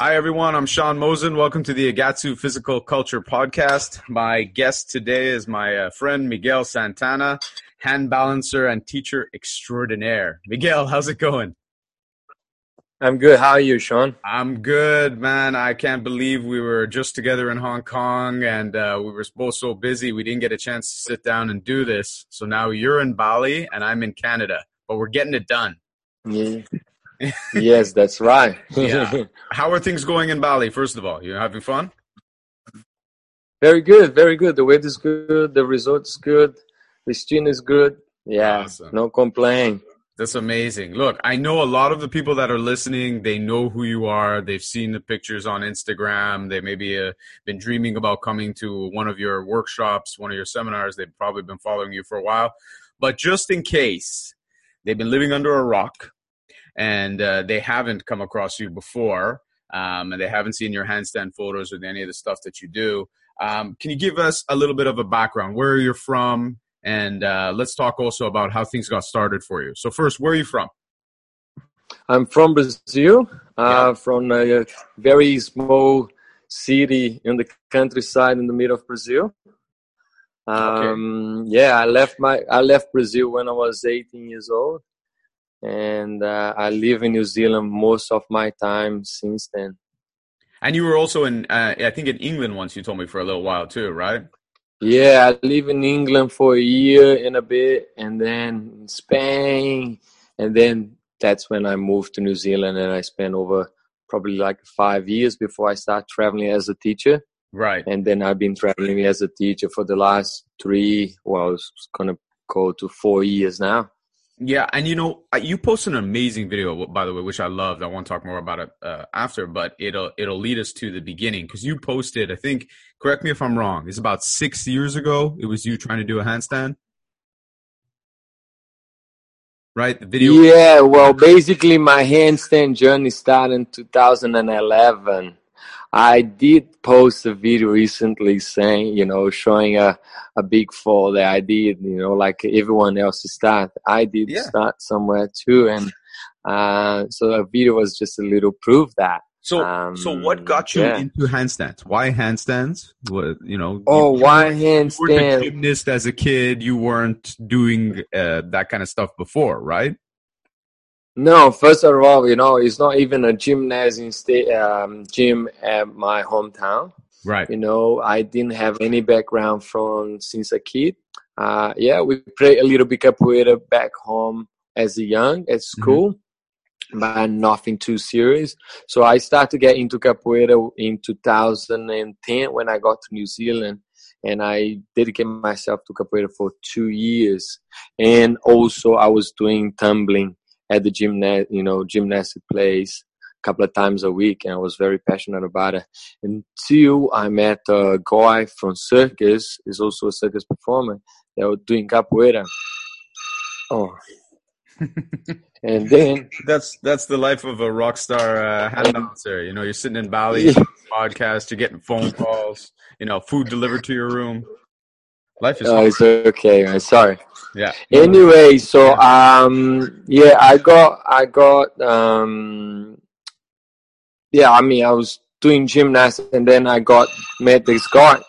Hi, everyone. I'm Shawn Mozen. Welcome to the Agatsu Physical Culture Podcast. My guest today is my uh, friend Miguel Santana, hand balancer and teacher extraordinaire. Miguel, how's it going? I'm good. How are you, Shawn? I'm good, man. I can't believe we were just together in Hong Kong and uh, we were both so busy we didn't get a chance to sit down and do this. So now you're in Bali and I'm in Canada, but we're getting it done. Yeah. Yes, that's right. yeah. How are things going in Bali? First of all, you having fun? Very good, very good. The weather is good. The resort's good. The student is good. Yeah, awesome. no complaint. That's amazing. Look, I know a lot of the people that are listening, they know who you are. They've seen the pictures on Instagram. They maybe uh, been dreaming about coming to one of your workshops, one of your seminars. They've probably been following you for a while. But just in case they've been living under a rock and uh, they haven't come across you before um, and they haven't seen your handstand photos or any of the stuff that you do. Um, can you give us a little bit of a background, where you're from, and uh, let's talk also about how things got started for you. So first, where are you from? I'm from Brazil, uh, yeah. from a very small city in the countryside in the middle of Brazil. Um, okay. Yeah, I left my I left Brazil when I was 18 years old, and uh, I live in New Zealand most of my time since then. And you were also in, uh, I think, in England once. You told me for a little while too, right? Yeah, I live in England for a year and a bit, and then in Spain, and then that's when I moved to New Zealand, and I spent over probably like five years before I start traveling as a teacher. Right. And then I've been traveling as a teacher for the last three, well, it's gonna go to four years now. Yeah, and you know, you posted an amazing video, by the way, which I loved. I want to talk more about it uh, after, but it'll it'll lead us to the beginning because you posted. I think, correct me if I'm wrong. It's about six years ago. It was you trying to do a handstand, right? The video. Yeah, well, basically, my handstand journey started in 2011. I did post a video recently saying, you know, showing a, a big fall that I did, you know, like everyone else start. I did yeah. start somewhere too. And uh, so a video was just a little proof that. So, um, so what got you yeah. into handstands? Why handstands? What you know? Oh, you, why handstands? You were a gymnast as a kid. You weren't doing uh, that kind of stuff before, right? No, first of all, you know, it's not even a gymnasium state um, gym at my hometown. Right. You know, I didn't have any background from since a kid. Uh, yeah, we played a little bit capoeira back home as a young at mm-hmm. school, mm-hmm. but nothing too serious. So I started to get into capoeira in 2010 when I got to New Zealand and I dedicated myself to capoeira for two years. And also I was doing tumbling at the gymnast, you know, gymnastic place a couple of times a week, and I was very passionate about it. Until I met a guy from circus, is also a circus performer. They were doing capoeira. Oh. and then that's that's the life of a rock star uh, hand dancer. You know, you're sitting in Bali, podcast, you're getting phone calls, you know, food delivered to your room. Life is. Oh, it's okay. I'm sorry. Yeah. Anyway, so um, yeah, I got, I got, um, yeah. I mean, I was doing gymnastics, and then I got met this guy.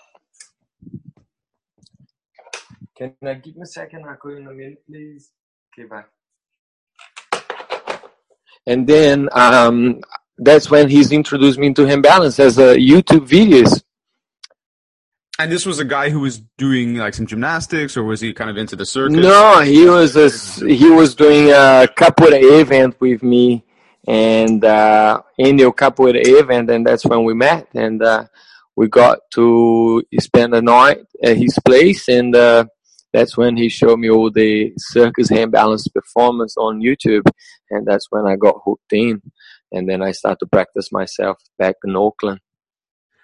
Can I give me a second? I'll call you in a minute, please. Okay, bye. And then um, that's when he's introduced me to hand balance as a YouTube videos. And this was a guy who was doing like some gymnastics, or was he kind of into the circus? No, he was a, he was doing a capoeira event with me, and uh, annual capoeira event, and that's when we met, and uh, we got to spend the night at his place, and uh, that's when he showed me all the circus hand balance performance on YouTube, and that's when I got hooked in, and then I started to practice myself back in Auckland.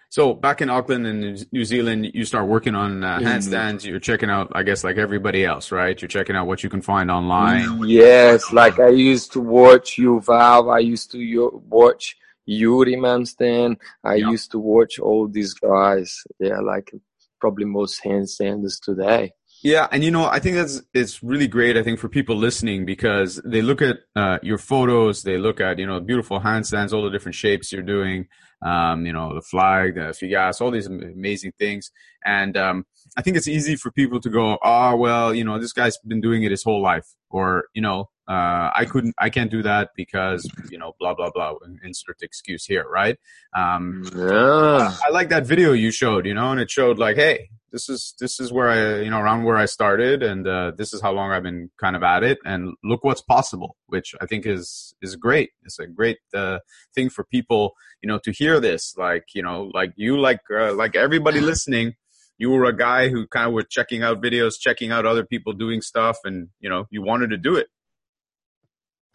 So back in Auckland and New Zealand, you start working on uh, mm-hmm. handstands. You're checking out, I guess, like everybody else, right? You're checking out what you can find online. Yes, like I used to watch Yuval. I used to watch Yuri Marmerstein. I yeah. used to watch all these guys. Yeah, like probably most handstanders today. Yeah, and you know, I think that's it's really great. I think for people listening because they look at uh, your photos, they look at you know beautiful handstands, all the different shapes you're doing, um, you know, the flag, the figas, all these amazing things, and um, I think it's easy for people to go, oh well, you know, this guy's been doing it his whole life, or you know, uh, I couldn't, I can't do that because you know, blah blah blah. Insert excuse here, right? Um, yeah. I like that video you showed, you know, and it showed like, hey, this is this is where I you know around where I started, and uh, this is how long I've been kind of at it, and look what's possible, which I think is is great. It's a great uh, thing for people you know to hear this, like you know, like you, like uh, like everybody listening. You were a guy who kind of was checking out videos, checking out other people doing stuff, and you know you wanted to do it.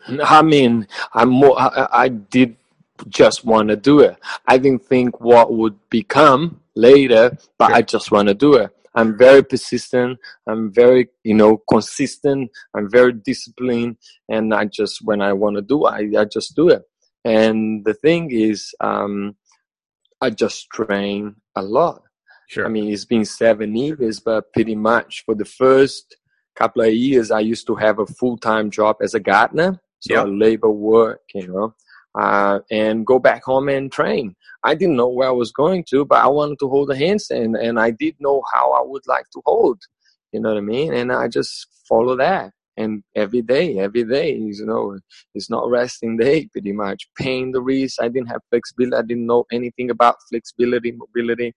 I mean, I'm more. I, I did just want to do it. I didn't think what would become later, but. I just want to do it. I'm very persistent. I'm very, you know, consistent. I'm very disciplined. And I just, when I want to do it, I, I just do it. And the thing is, um, I just train a lot. Sure. I mean, it's been seven years, but pretty much for the first couple of years, I used to have a full time job as a gardener. So yep. labor work, you know uh, and go back home and train. I didn't know where I was going to, but I wanted to hold a handstand, and I did know how I would like to hold. You know what I mean? And I just follow that. And every day, every day, you know, it's not resting day pretty much. Pain the wrist. I didn't have flexibility. I didn't know anything about flexibility, mobility.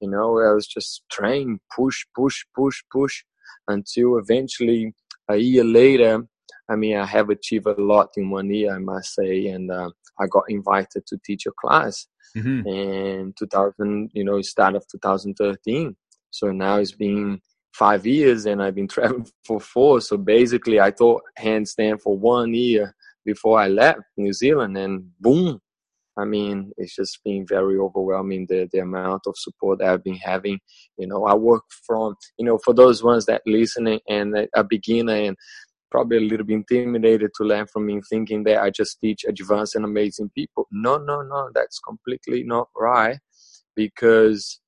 You know, I was just train, push, push, push, push, until eventually a year later, I mean, I have achieved a lot in one year, I must say, and uh, I got invited to teach a class mm-hmm. in 2000, you know, start of 2013. So now it's been five years, and I've been traveling for four. So basically, I taught handstand for one year before I left New Zealand, and boom. I mean, it's just been very overwhelming the, the amount of support that I've been having. You know, I work from, you know, for those ones that listening and a beginner and probably a little bit intimidated to learn from me, thinking that I just teach advanced and amazing people. No, no, no, that's completely not right because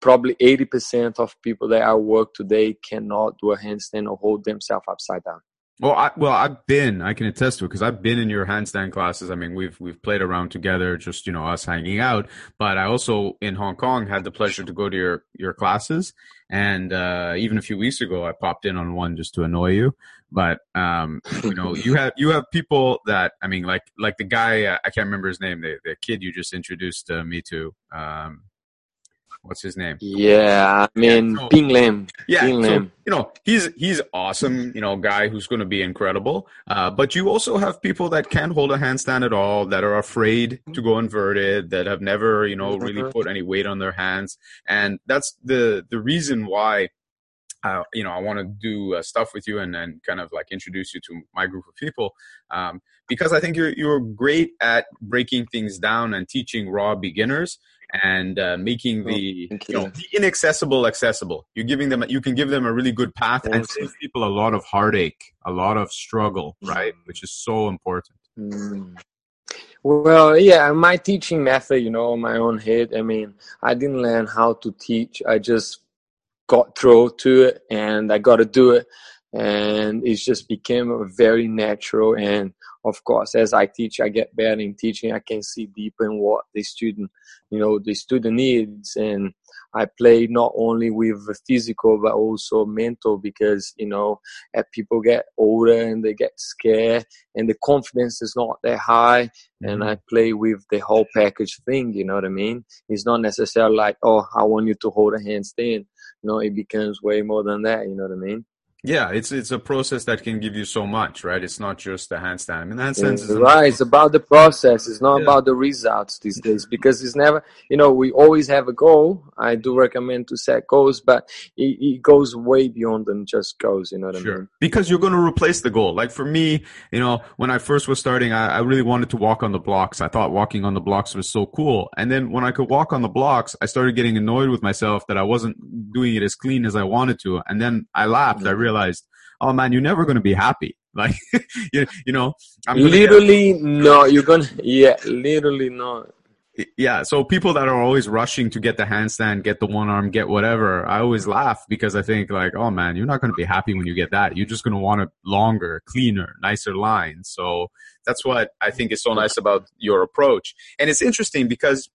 probably 80% of people that I work today cannot do a handstand or hold themselves upside down. Well, I, well, I've been. I can attest to it because I've been in your handstand classes. I mean, we've we've played around together, just you know, us hanging out. But I also in Hong Kong had the pleasure to go to your your classes, and uh, even a few weeks ago, I popped in on one just to annoy you. But um, you know, you have you have people that I mean, like like the guy uh, I can't remember his name, the the kid you just introduced uh, me to. Um, what's his name? Yeah, I mean yeah, so, Ping Lim. Yeah, Ping so, Lim. you know he's he's awesome. You know, guy who's going to be incredible. Uh, but you also have people that can't hold a handstand at all, that are afraid to go inverted, that have never you know really mm-hmm. put any weight on their hands, and that's the the reason why. Uh, you know, I want to do uh, stuff with you and, then kind of like introduce you to my group of people um, because I think you're you're great at breaking things down and teaching raw beginners and uh, making oh, the you. you. know the inaccessible accessible. You're giving them you can give them a really good path and save people a lot of heartache, a lot of struggle, right? Which is so important. Mm. Well, yeah, my teaching method, you know, my own head. I mean, I didn't learn how to teach. I just got through to it, and I got to do it, and it just became a very natural. And of course, as I teach, I get better in teaching. I can see deeper in what the student you know the student needs and i play not only with physical but also mental because you know as people get older and they get scared and the confidence is not that high mm-hmm. and i play with the whole package thing you know what i mean it's not necessarily like oh i want you to hold a handstand know it becomes way more than that you know what i mean yeah, it's it's a process that can give you so much, right? It's not just the handstand. I mean, handstands right. It's about the process. It's not yeah. about the results these days because it's never. You know, we always have a goal. I do recommend to set goals, but it, it goes way beyond than just goals. You know what sure. I mean? Because you're going to replace the goal. Like for me, you know, when I first was starting, I, I really wanted to walk on the blocks. I thought walking on the blocks was so cool. And then when I could walk on the blocks, I started getting annoyed with myself that I wasn't doing it as clean as I wanted to. And then I laughed. Mm-hmm. I realized realized, oh man, you're never going to be happy. Like, you, you know, I'm literally no, you're gonna, yeah, literally not. yeah. So people that are always rushing to get the handstand, get the one arm, get whatever, I always laugh because I think like, oh man, you're not going to be happy when you get that. You're just going to want a longer, cleaner, nicer line. So that's what I think is so nice about your approach. And it's interesting because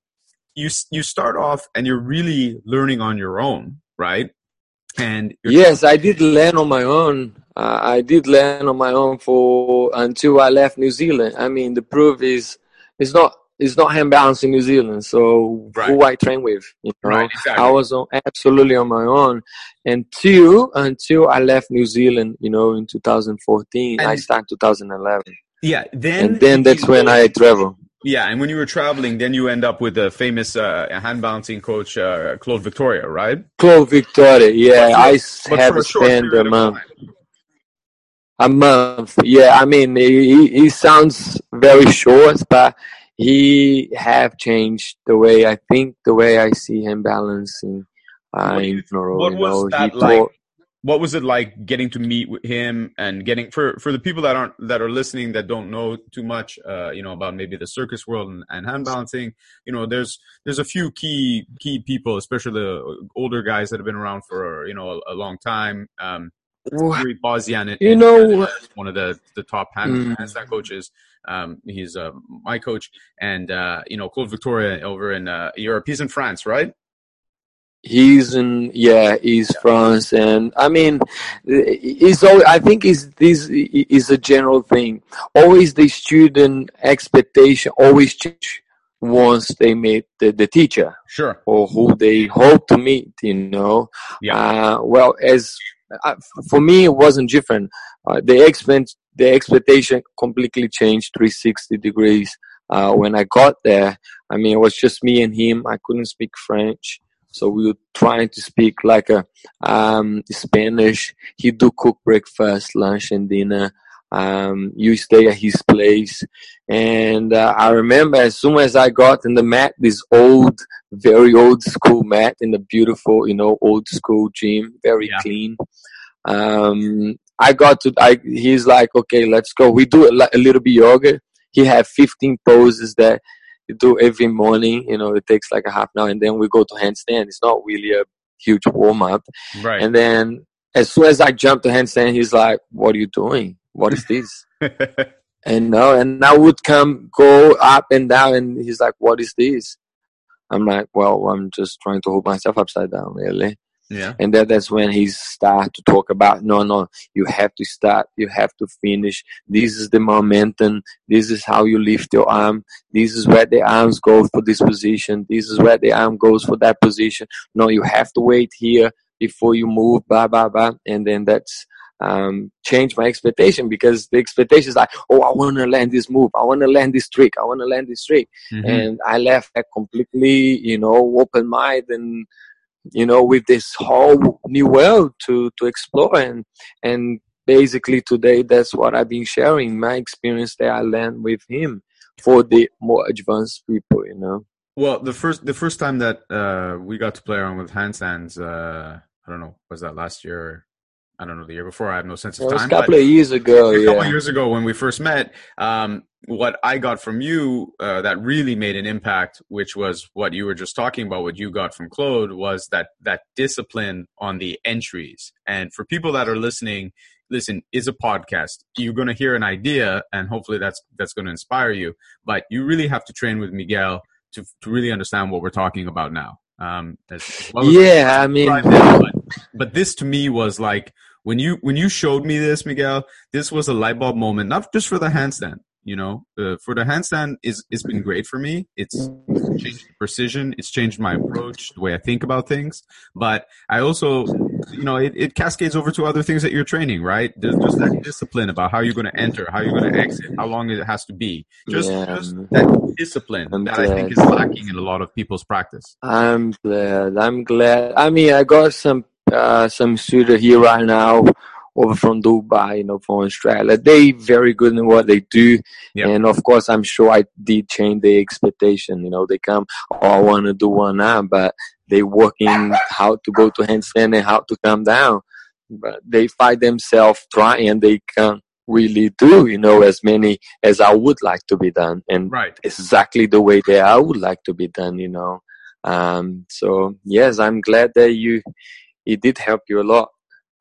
you you start off and you're really learning on your own, right? And yes, I did learn on my own. Uh, I did learn on my own for until I left New Zealand. I mean, the proof is it's not it's not hand balance in New Zealand. So right. who I train with, you know, right, exactly. I was on, absolutely on my own until until I left New Zealand. You know, in 2014, and I started 2011. Yeah, then and then that's when I travel. Yeah, and when you were traveling, then you end up with the famous uh, hand balancing coach uh, Claude Victoria, right? Claude Victoria, yeah. For, I have spent a month. A month, yeah. I mean, he, he sounds very short, but he have changed the way I think, the way I see him balancing. Uh, what, what was that like? What was it like getting to meet with him and getting for for the people that aren't that are listening that don't know too much uh, you know about maybe the circus world and, and, hand balancing you know there's there's a few key key people especially the older guys that have been around for you know a, a long time um Bozian, you know, one of the the top hand mm. coaches. Um, he's uh, my coach, and uh, you know Claude Victoria over in uh, Europe. He's in France, right? He's in yeah, he's France, and I mean, it's all. I think is this is a general thing. Always the student expectation always change once they meet the, the teacher, sure, or who they hope to meet. You know, yeah. Uh, well, as uh, for me, it wasn't different. Uh, the expect the expectation completely changed 360 degrees uh, when I got there. I mean, it was just me and him. I couldn't speak French. So we were trying to speak like a um, Spanish. He do cook breakfast, lunch, and dinner. Um, you stay at his place, and uh, I remember as soon as I got in the mat, this old, very old school mat in the beautiful, you know, old school gym, very yeah. clean. Um, I got to. I he's like, okay, let's go. We do a, a little bit yoga. He had 15 poses that do every morning. You know, it takes like a half an hour, and then we go to handstand. It's not really a huge warm up. Right. And then as soon as I jump to handstand, he's like, "What are you doing? What is this?" and no, and I would come go up and down, and he's like, "What is this?" I'm like, "Well, I'm just trying to hold myself upside down, really." Yeah. And that, that's when he start to talk about, no, no, you have to start, you have to finish. This is the momentum. This is how you lift your arm. This is where the arms go for this position. This is where the arm goes for that position. No, you have to wait here before you move, blah, blah, blah. And then that's, um, change my expectation because the expectation is like, oh, I want to land this move. I want to land this trick. I want to land this trick. Mm-hmm. And I left that completely, you know, open mind and, you know, with this whole new world to, to explore. And, and basically today, that's what I've been sharing, my experience that I learned with him for the more advanced people, you know. Well, the first the first time that uh, we got to play around with handstands, uh, I don't know, was that last year? I don't know the year before. I have no sense of time. a couple of years ago. A couple of years ago when we first met, um, what I got from you uh, that really made an impact, which was what you were just talking about, what you got from Claude, was that that discipline on the entries. And for people that are listening, listen, is a podcast. You're going to hear an idea, and hopefully that's that's going to inspire you. But you really have to train with Miguel to to really understand what we're talking about now. Um, as, as yeah, I mean, but, but this to me was like when you when you showed me this, Miguel, this was a light bulb moment, not just for the handstand. You know, uh, for the handstand is it's been great for me. It's changed precision. It's changed my approach, the way I think about things. But I also, you know, it, it cascades over to other things that you're training, right? There's just that discipline about how you're going to enter, how you're going to exit, how long it has to be. Just, yeah. just that discipline I'm that glad. I think is lacking in a lot of people's practice. I'm glad. I'm glad. I mean, I got some uh, some student here right now over from Dubai, you know, from Australia. They very good in what they do. And of course, I'm sure I did change the expectation. You know, they come, oh, I want to do one arm, but they working how to go to handstand and how to come down. But they find themselves trying, and they can't really do, you know, as many as I would like to be done, and right. exactly the way that I would like to be done, you know. Um, so yes, I'm glad that you it did help you a lot.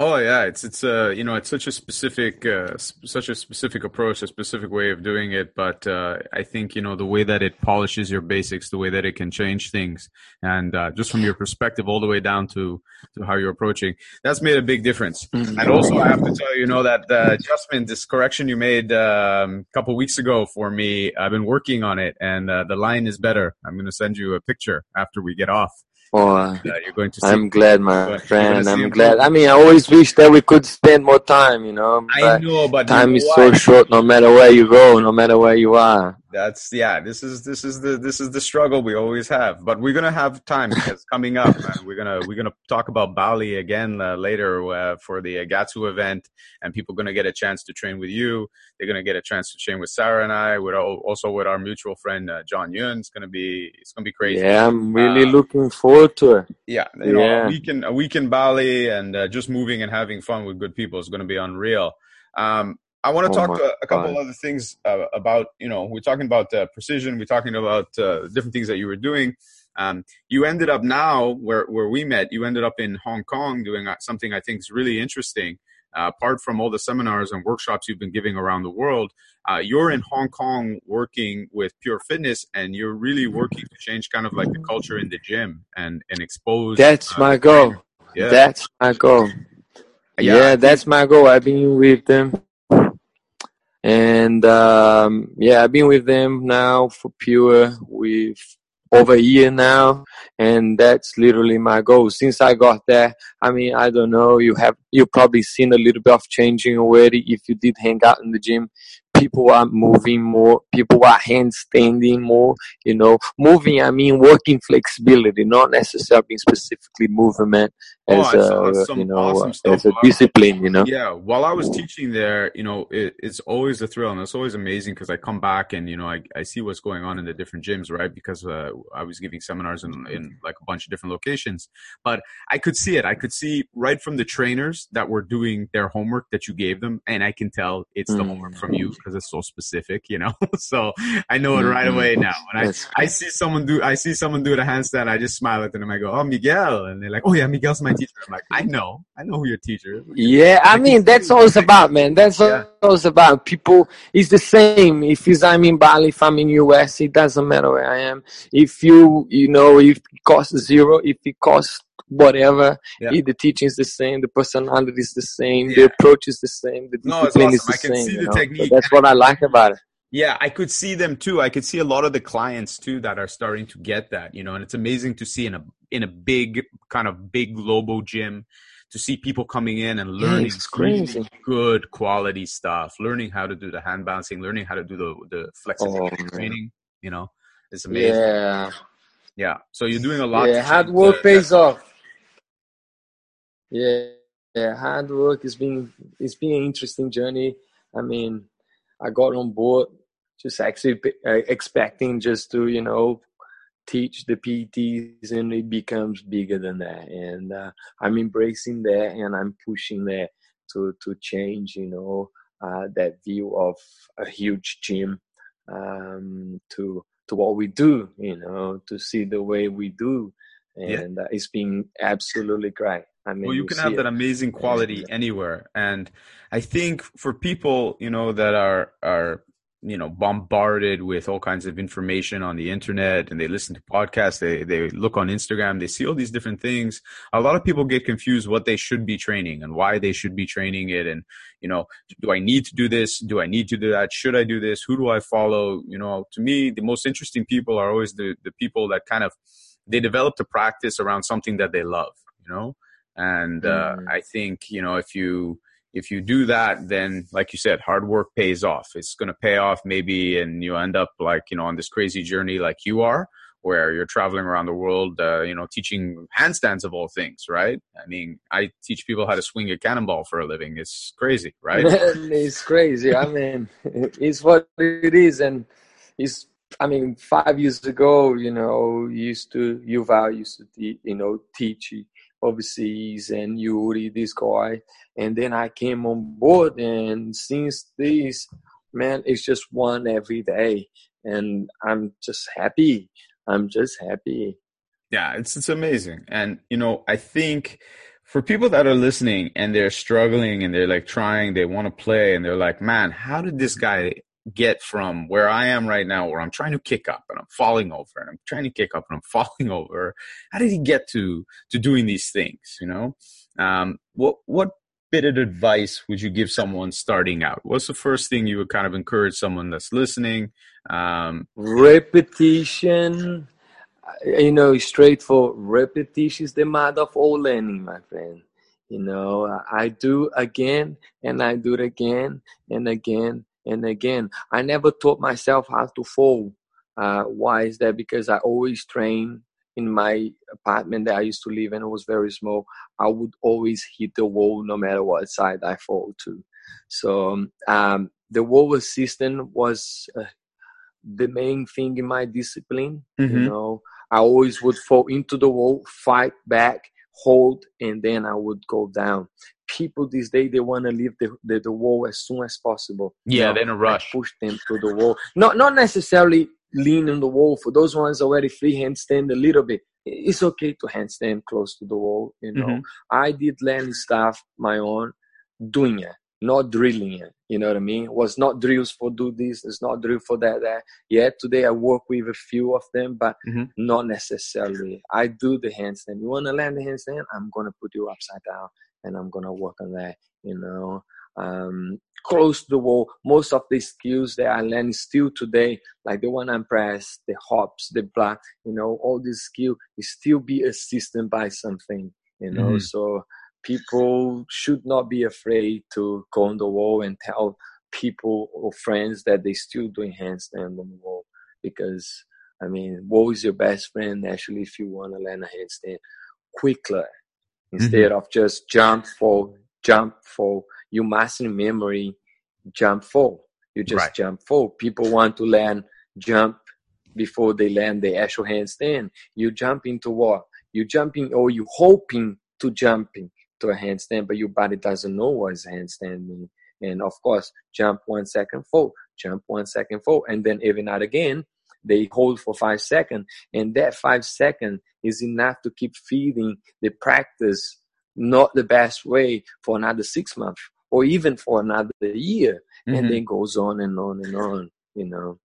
Oh yeah, it's it's uh you know it's such a specific uh, such a specific approach, a specific way of doing it. But uh, I think you know the way that it polishes your basics, the way that it can change things, and uh, just from your perspective all the way down to to how you're approaching, that's made a big difference. Mm-hmm. And also, I have to tell you, you know that uh, adjustment, this correction you made um, a couple weeks ago for me, I've been working on it, and uh, the line is better. I'm going to send you a picture after we get off. Oh, you're going to. I'm glad, my friend. I'm glad. I mean, I always wish that we could spend more time. You know, I know, but time is so short. No matter where you go, no matter where you are that's yeah this is this is the this is the struggle we always have but we're gonna have time because coming up we're gonna we're gonna talk about bali again uh, later uh, for the gatsu event and people are gonna get a chance to train with you. They're gonna get a chance to train with sarah and i. With also with our mutual friend uh, john yun. It's gonna be it's gonna be crazy. Yeah i'm really uh, looking forward to it. yeah you know, yeah. a week in a week in bali and uh, just moving and having fun with good people is gonna be unreal. Um, I want to oh talk a couple God. other things uh, about, you know, we're talking about uh, precision. We're talking about uh, different things that you were doing. Um, you ended up now where, where we met, you ended up in Hong Kong doing uh, something I think is really interesting. Uh, apart from all the seminars and workshops you've been giving around the world, uh, you're in Hong Kong working with Pure Fitness, and you're really working to change kind of like the culture in the gym and and expose. That's my goal. Yeah. That's my goal. Yeah, yeah that's my goal. I've been with them and um, yeah, I've been with them now for Pure with over a year now, and that's literally my goal. Since I got there, I mean, I don't know, you have you probably seen a little bit of changing already if you did hang out in the gym people are moving more, people are handstanding more, you know. Moving, I mean working flexibility, not necessarily specifically movement oh, as oh, a, you know, awesome as a discipline, you know. Yeah, while I was teaching there, you know, it, it's always a thrill and it's always amazing because I come back and, you know, I, I see what's going on in the different gyms, right? Because uh, I was giving seminars in, in like a bunch of different locations. But I could see it. I could see right from the trainers that were doing their homework that you gave them. And I can tell it's the mm. homework from you because it's so specific, you know. so I know it right mm-hmm. away now. When I I see someone do I see someone do the handstand, I just smile at them and I go, "Oh, Miguel," and they're like, "Oh yeah, Miguel's my teacher." I'm like, "I know, I know who your teacher is." Yeah, I, mean that's all it's about, man. That's yeah. all it's about. People, it's the same. If it's I'm in Bali, if I'm in US, it doesn't matter where I am. If you you know if it costs zero, if it costs whatever. Yeah. The teaching is the same, the personality is the same, yeah. the approach is the same, the discipline no, awesome. is the I can same. See the technique. So that's what I like about it. Yeah, I could see them too. I could see a lot of the clients too that are starting to get that, you know, and it's amazing to see in a in a big kind of big global gym to see people coming in and learning really good quality stuff, learning how to do the hand balancing, learning how to do the the flexibility oh, training, you know. It's amazing. Yeah. Yeah. So you're doing a lot. Yeah, hard work pays off. Yeah, yeah, hard work has been it's been an interesting journey. I mean, I got on board just actually uh, expecting just to you know teach the PTs, and it becomes bigger than that. And uh, I'm embracing that, and I'm pushing that to to change. You know, uh, that view of a huge gym um, to to what we do. You know, to see the way we do, and yeah. It's been absolutely great. I mean, well, you, you can have that amazing quality anywhere, and I think for people, you know, that are are you know bombarded with all kinds of information on the internet and they listen to podcasts they they look on instagram they see all these different things. A lot of people get confused what they should be training and why they should be training it and you know do i need to do this? Do i need to do that? Should i do this? Who do i follow? You know to me the most interesting people are always the the people that kind of they develop the practice around something that they love you know? And uh, mm. I think you know if you if you do that, then like you said, hard work pays off. It's going to pay off maybe, and you end up like you know on this crazy journey like you are, where you're traveling around the world, uh, you know, teaching handstands of all things, right? I mean, I teach people how to swing a cannonball for a living. It's crazy, right? it's crazy. I mean, it's what it is, and it's. I mean, five years ago, you know, used to Yuval used to, te- you know, teach overseas and Yuri, this guy. And then I came on board, and since this, man, it's just one every day. And I'm just happy. I'm just happy. Yeah, it's it's amazing. And you know, I think for people that are listening and they're struggling and they're like trying, they want to play and they're like, man, how did this guy get from where I am right now, where I'm trying to kick up and I'm falling over and I'm trying to kick up and I'm falling over? How did he get to to doing these things? You know, um, what what bit of advice would you give someone starting out? What's the first thing you would kind of encourage someone that's listening? Um, repetition you know, straight for repetition is the mother of all learning, my friend. You know, I do again and I do it again and again and again. I never taught myself how to fall. Uh, why is that? Because I always train in my apartment that I used to live in. It was very small. I would always hit the wall no matter what side I fall to. So um, the wall assistant was uh, the main thing in my discipline. Mm-hmm. You know, I always would fall into the wall, fight back, hold, and then I would go down. People these days they want to leave the, the, the, wall as soon as possible. Yeah, they're in a rush. Push them to the wall. Not not necessarily lean on the wall. For those ones already free handstand a little bit. It's okay to handstand close to the wall. You know, mm-hmm. I did learn stuff my own, doing it not drilling it. You know what I mean? It was not drills for do this, it's not drill for that, that. Yeah, today I work with a few of them, but mm-hmm. not necessarily. I do the handstand. You wanna land the handstand? I'm gonna put you upside down and I'm gonna work on that, you know. Um, close the wall. Most of the skills that I learn still today, like the one I'm press, the hops, the block, you know, all these skills still be assisted by something, you know. Mm-hmm. So people should not be afraid to go on the wall and tell people or friends that they still doing handstand on the wall because I mean, wall is your best friend actually if you want to learn a handstand quickly instead mm-hmm. of just jump fall, jump fall. You master memory, jump fall. You just right. jump fall. People want to learn jump before they land the actual handstand. You jump into what? You jumping or you hoping to jumping to a handstand, but your body doesn't know what is handstand mean. And of course, jump one second fall jump one second fall and then every night again, they hold for five seconds. And that five seconds is enough to keep feeding the practice not the best way for another six months or even for another year. Mm-hmm. And then goes on and on and on, you know.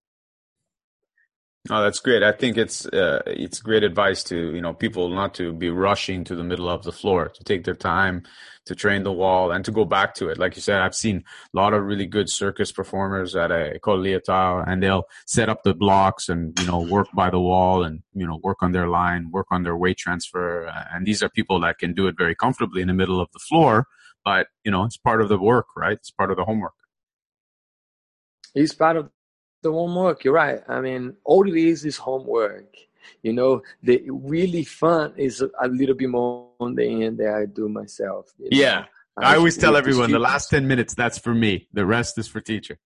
Oh, that's great. I think it's uh, it's great advice to you know people not to be rushing to the middle of the floor to take their time to train the wall and to go back to it. Like you said, I've seen a lot of really good circus performers at a École Liotard, and they'll set up the blocks and you know work by the wall and you know work on their line, work on their weight transfer. And these are people that can do it very comfortably in the middle of the floor. But you know, it's part of the work, right? It's part of the homework. It's part of the homework. You're right. I mean, all it is is homework. You know, the really fun is a little bit more on the end that I do myself. Yeah. Know? I, I always tell everyone the last 10 minutes, that's for me. The rest is for teacher.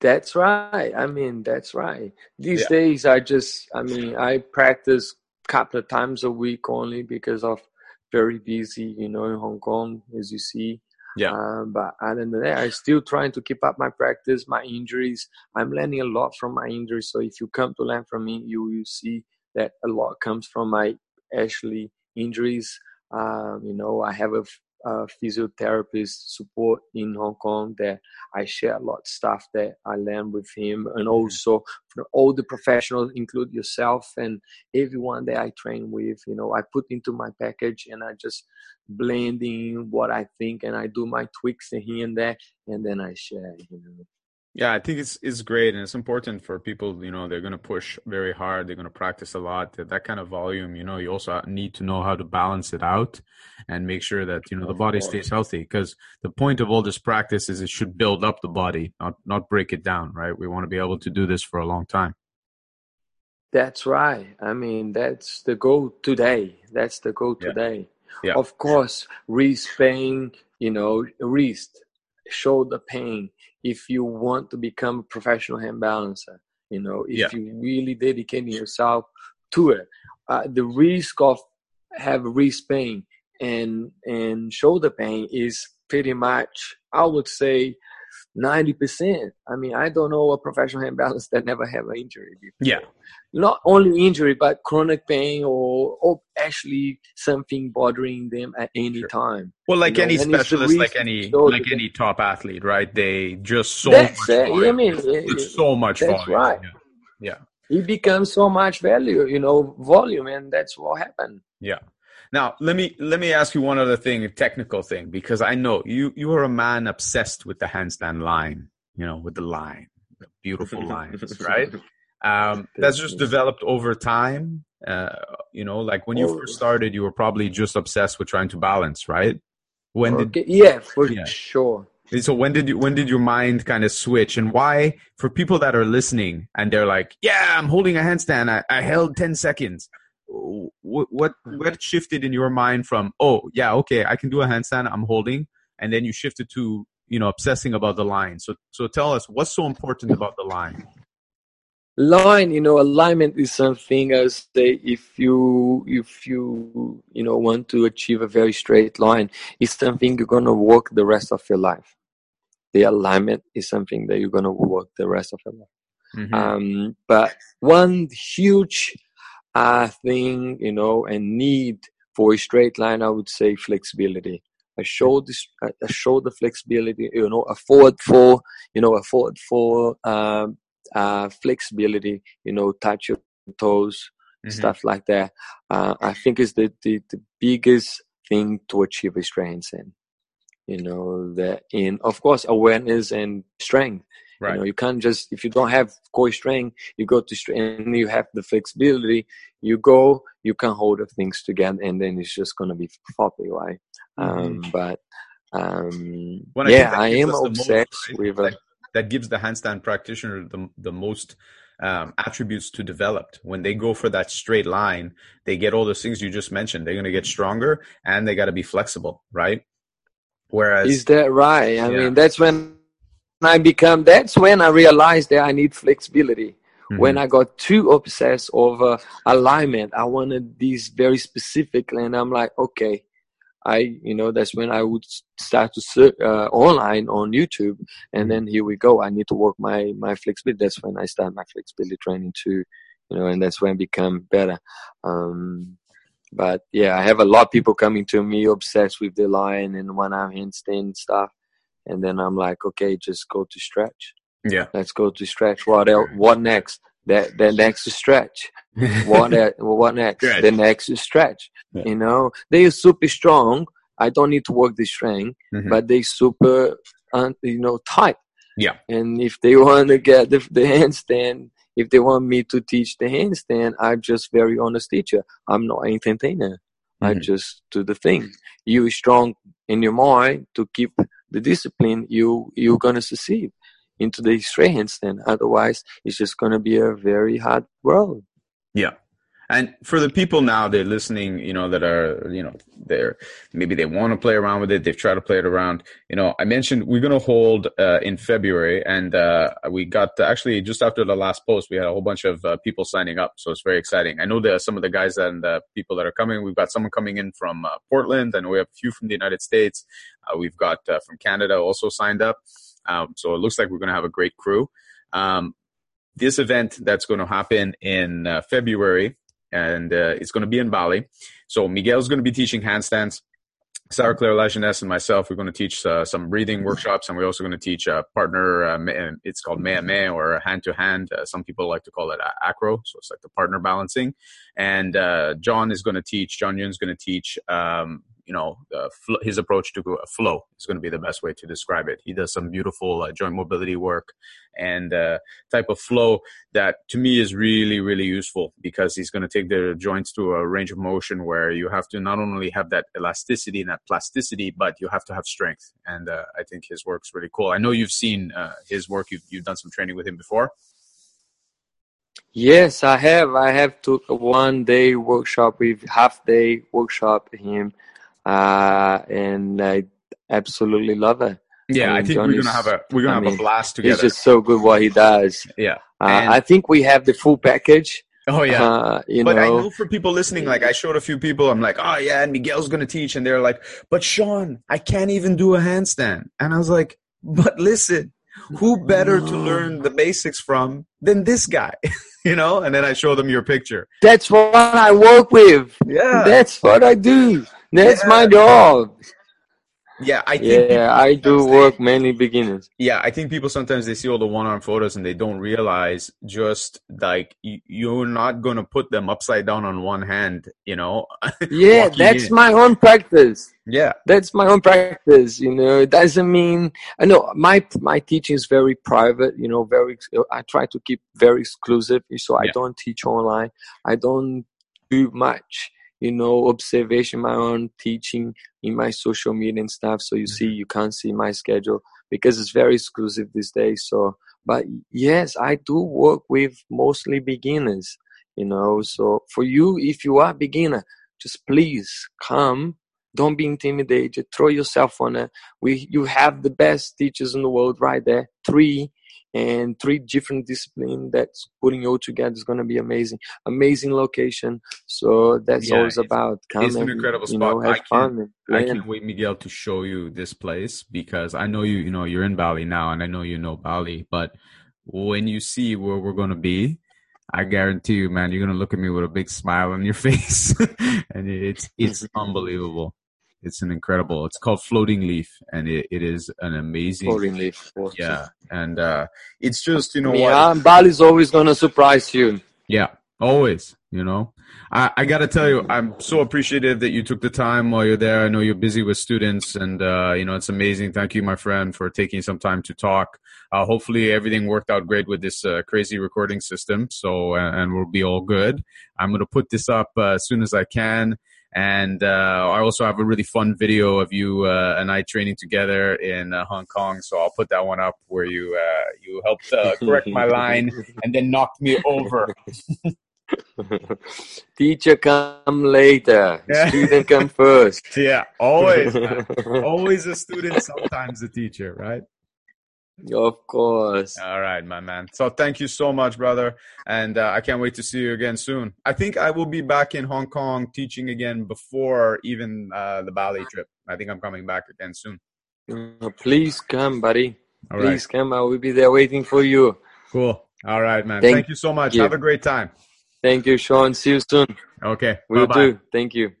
That's right. I mean, that's right. These yeah. days, I just, I mean, I practice a couple of times a week only because of very busy, you know, in Hong Kong, as you see. Yeah. Um, but other the day, I'm still trying to keep up my practice, my injuries. I'm learning a lot from my injuries. So if you come to learn from me, you will see that a lot comes from my actually injuries. Um, you know, I have a uh, physiotherapist support in Hong Kong that I share a lot of stuff that I learned with him, and mm-hmm. also for all the professionals, include yourself and everyone that I train with. You know, I put into my package and I just blend in what I think and I do my tweaks here and there, and then I share. You know. Yeah, I think it's it's great and it's important for people. You know, they're going to push very hard. They're going to practice a lot. That, that kind of volume. You know, you also need to know how to balance it out and make sure that you know the body stays healthy. Because the point of all this practice is it should build up the body, not not break it down. Right? We want to be able to do this for a long time. That's right. I mean, that's the goal today. That's the goal yeah. today. Yeah. Of course, wrist pain. You know, wrist shoulder pain if you want to become a professional hand balancer you know if yeah. you really dedicating yourself to it uh, the risk of have wrist pain and and shoulder pain is pretty much I would say ninety percent. I mean, I don't know a professional hand balance that never have an injury. Before. Yeah, not only injury but chronic pain or or actually something bothering them at any sure. time. Well, like you know? any specialist, like any like any top athlete, right? They just so that's much. It. I mean, it's so much. That's volume. right. Yeah. yeah. It becomes so much value, you know, volume, and that's what happened. Yeah. Now let me let me ask you one other thing, a technical thing, because I know you you are a man obsessed with the handstand line, you know, with the line, the beautiful lines, right? Um, that's just developed over time. Uh, you know, like when you first oh. started, you were probably just obsessed with trying to balance, right? When okay. did yeah, for yeah. sure. So when did you when did your mind kind of switch and why for people that are listening and they're like, yeah, I'm holding a handstand, I, I held ten seconds what what hmm. what shifted in your mind from oh yeah okay I can do a handstand I'm holding and then you shifted to you know obsessing about the line so so tell us what's so important about the line line you know alignment is something I would say if you if you you know want to achieve a very straight line it's something you're gonna work the rest of your life the alignment is something that you're gonna work the rest of your life mm-hmm. um, but one huge uh, thing, you know, and need for a straight line, I would say flexibility. I show this, I show the flexibility, you know, afford for, you know, afford for um, uh, flexibility, you know, touch your toes, mm-hmm. stuff like that. Uh, I think is the, the, the biggest thing to achieve a strength in, you know, that in, of course, awareness and strength. Right. You know, you can't just if you don't have core strength, you go to strength and you have the flexibility. You go, you can hold the things together, and then it's just gonna be floppy, right? Mm-hmm. Um, but um, well, yeah, I, I am obsessed most, with that, that gives the handstand practitioner the the most um, attributes to develop. When they go for that straight line, they get all those things you just mentioned. They're going to get stronger and they got to be flexible, right? Whereas, is that right? I yeah. mean, that's when I become that's when I realized that I need flexibility. Mm-hmm. When I got too obsessed over alignment, I wanted these very specifically, and I'm like, okay, I, you know, that's when I would start to search uh, online on YouTube, and mm-hmm. then here we go. I need to work my my flexibility. That's when I start my flexibility training too, you know, and that's when I become better. Um, but yeah, I have a lot of people coming to me obsessed with the line and one arm handstand stuff and then I'm like, okay, just go to stretch. Yeah, let's go to stretch. What else? What next? That the next stretch. what what next? Good. The next stretch. Yeah. You know, they are super strong. I don't need to work the strength, mm-hmm. but they super, you know, tight. Yeah. And if they want to get the, the handstand, if they want me to teach the handstand, I'm just very honest teacher. I'm not an entertainer. Mm-hmm. I just do the thing. You strong in your mind to keep the discipline, you you're gonna succeed into the today's handstand. Otherwise, it's just gonna be a very hard world. Yeah. And for the people now they're listening, you know, that are, you know, they're maybe they want to play around with it. They've tried to play it around. You know, I mentioned we're going to hold uh, in February, and uh, we got actually just after the last post, we had a whole bunch of uh, people signing up. So it's very exciting. I know that some of the guys and the people that are coming. We've got someone coming in from uh, Portland, and we have a few from the United States. Uh, we've got uh, from Canada also signed up. Um, so it looks like we're going to have a great crew. Um, this event that's going to happen in February and uh, it's going to be in Bali. So Miguel's going to be teaching handstands. Sarah Claire Lajeunesse and myself, we're going to teach uh, some breathing workshops, and we're also going to teach a partner. Uh, it's called main à main or hand to hand. Some people like to call it acro, so it's like the partner balancing. And uh, John is going to teach. John Yun's going to teach um, you know fl- his approach to a flow is going to be the best way to describe it. He does some beautiful uh, joint mobility work and uh, type of flow that to me is really really useful because he's going to take the joints to a range of motion where you have to not only have that elasticity and that plasticity, but you have to have strength. And uh, I think his work's really cool. I know you've seen uh, his work. You've you've done some training with him before. Yes, I have. I have took a one day workshop with half day workshop him uh, and I absolutely love it. Yeah, I, I think we're gonna have a we're gonna I have mean, a blast together. He's just so good what he does. Yeah, uh, I think we have the full package. Oh yeah. Uh, but I know, know for people listening, like I showed a few people, I'm like, oh yeah, and Miguel's gonna teach, and they're like, but Shawn, I can't even do a handstand, and I was like, but listen, who better to uh. learn the basics from than this guy, you know? And then I show them your picture. that's what I work with. Yeah, That's what I do. That's Yeah. my job. Yeah. I think Yeah, I do sometimes they- work many beginners. yeah i think people sometimes they see all the one-arm photos and they don't realize just like y- you're not going to put them upside down on one hand you know Yeah, that's in. my own practice. yeah That's my own practice. You know, it doesn't mean I know my my teaching is very private. You know, very. I try to keep very exclusive, so I Yeah. don't teach online. I don't do much. You know, observation, my own teaching in my social media and stuff. So you see, mm-hmm. you can't see my schedule because it's very exclusive these days. So, but yes, I do work with mostly beginners. You know, mm-hmm. so for you, if you are a beginner, just please come don't be intimidated throw yourself on it we you have the best teachers in the world right there three and three different disciplines that's putting all together is going to be amazing. Amazing location. So that's Yeah, always about. come it's an incredible you know spot. I fun i can't wait miguel to show you this place because i know you you know you're in bali now and i know you know bali but when you see where we're going to be I guarantee you, man, you're gonna look at me with a big smile on your face, and it's it's unbelievable. It's an incredible. It's called Floating Leaf, and it, it is an amazing. Floating leaf. Yeah, and uh, it's just you know yeah, what? Bali's always to surprise you. Yeah, always. You know, I, I got to tell you, I'm so appreciative that you took the time while you're there. I know you're busy with students, and uh, you know it's amazing. Thank you, my friend, for taking some time to talk. Uh, hopefully, everything worked out great with this uh, crazy recording system. So, and we'll be all good. I'm gonna put this up uh, as soon as I can. And uh, I also have a really fun video of you uh, and I training together in uh, Hong Kong. So I'll put that one up where you uh, you helped uh, correct my line and then knocked me over. Teacher come later. Yeah. Student come first. Yeah, always, always a student, sometimes a teacher, right? Of course. All right, my man. So thank you so much, brother, and uh, I can't wait to see you again soon. I think I will be back in Hong Kong teaching again before even uh, the Bali trip. I think I'm coming back again soon. Please come, buddy. All right, Please come. I will be there waiting for you. cool. All right, man. Thank Thank, you so much. you. Have a great time. Thank you, Shawn. See you soon. Okay, We'll bye-bye. do. Thank you.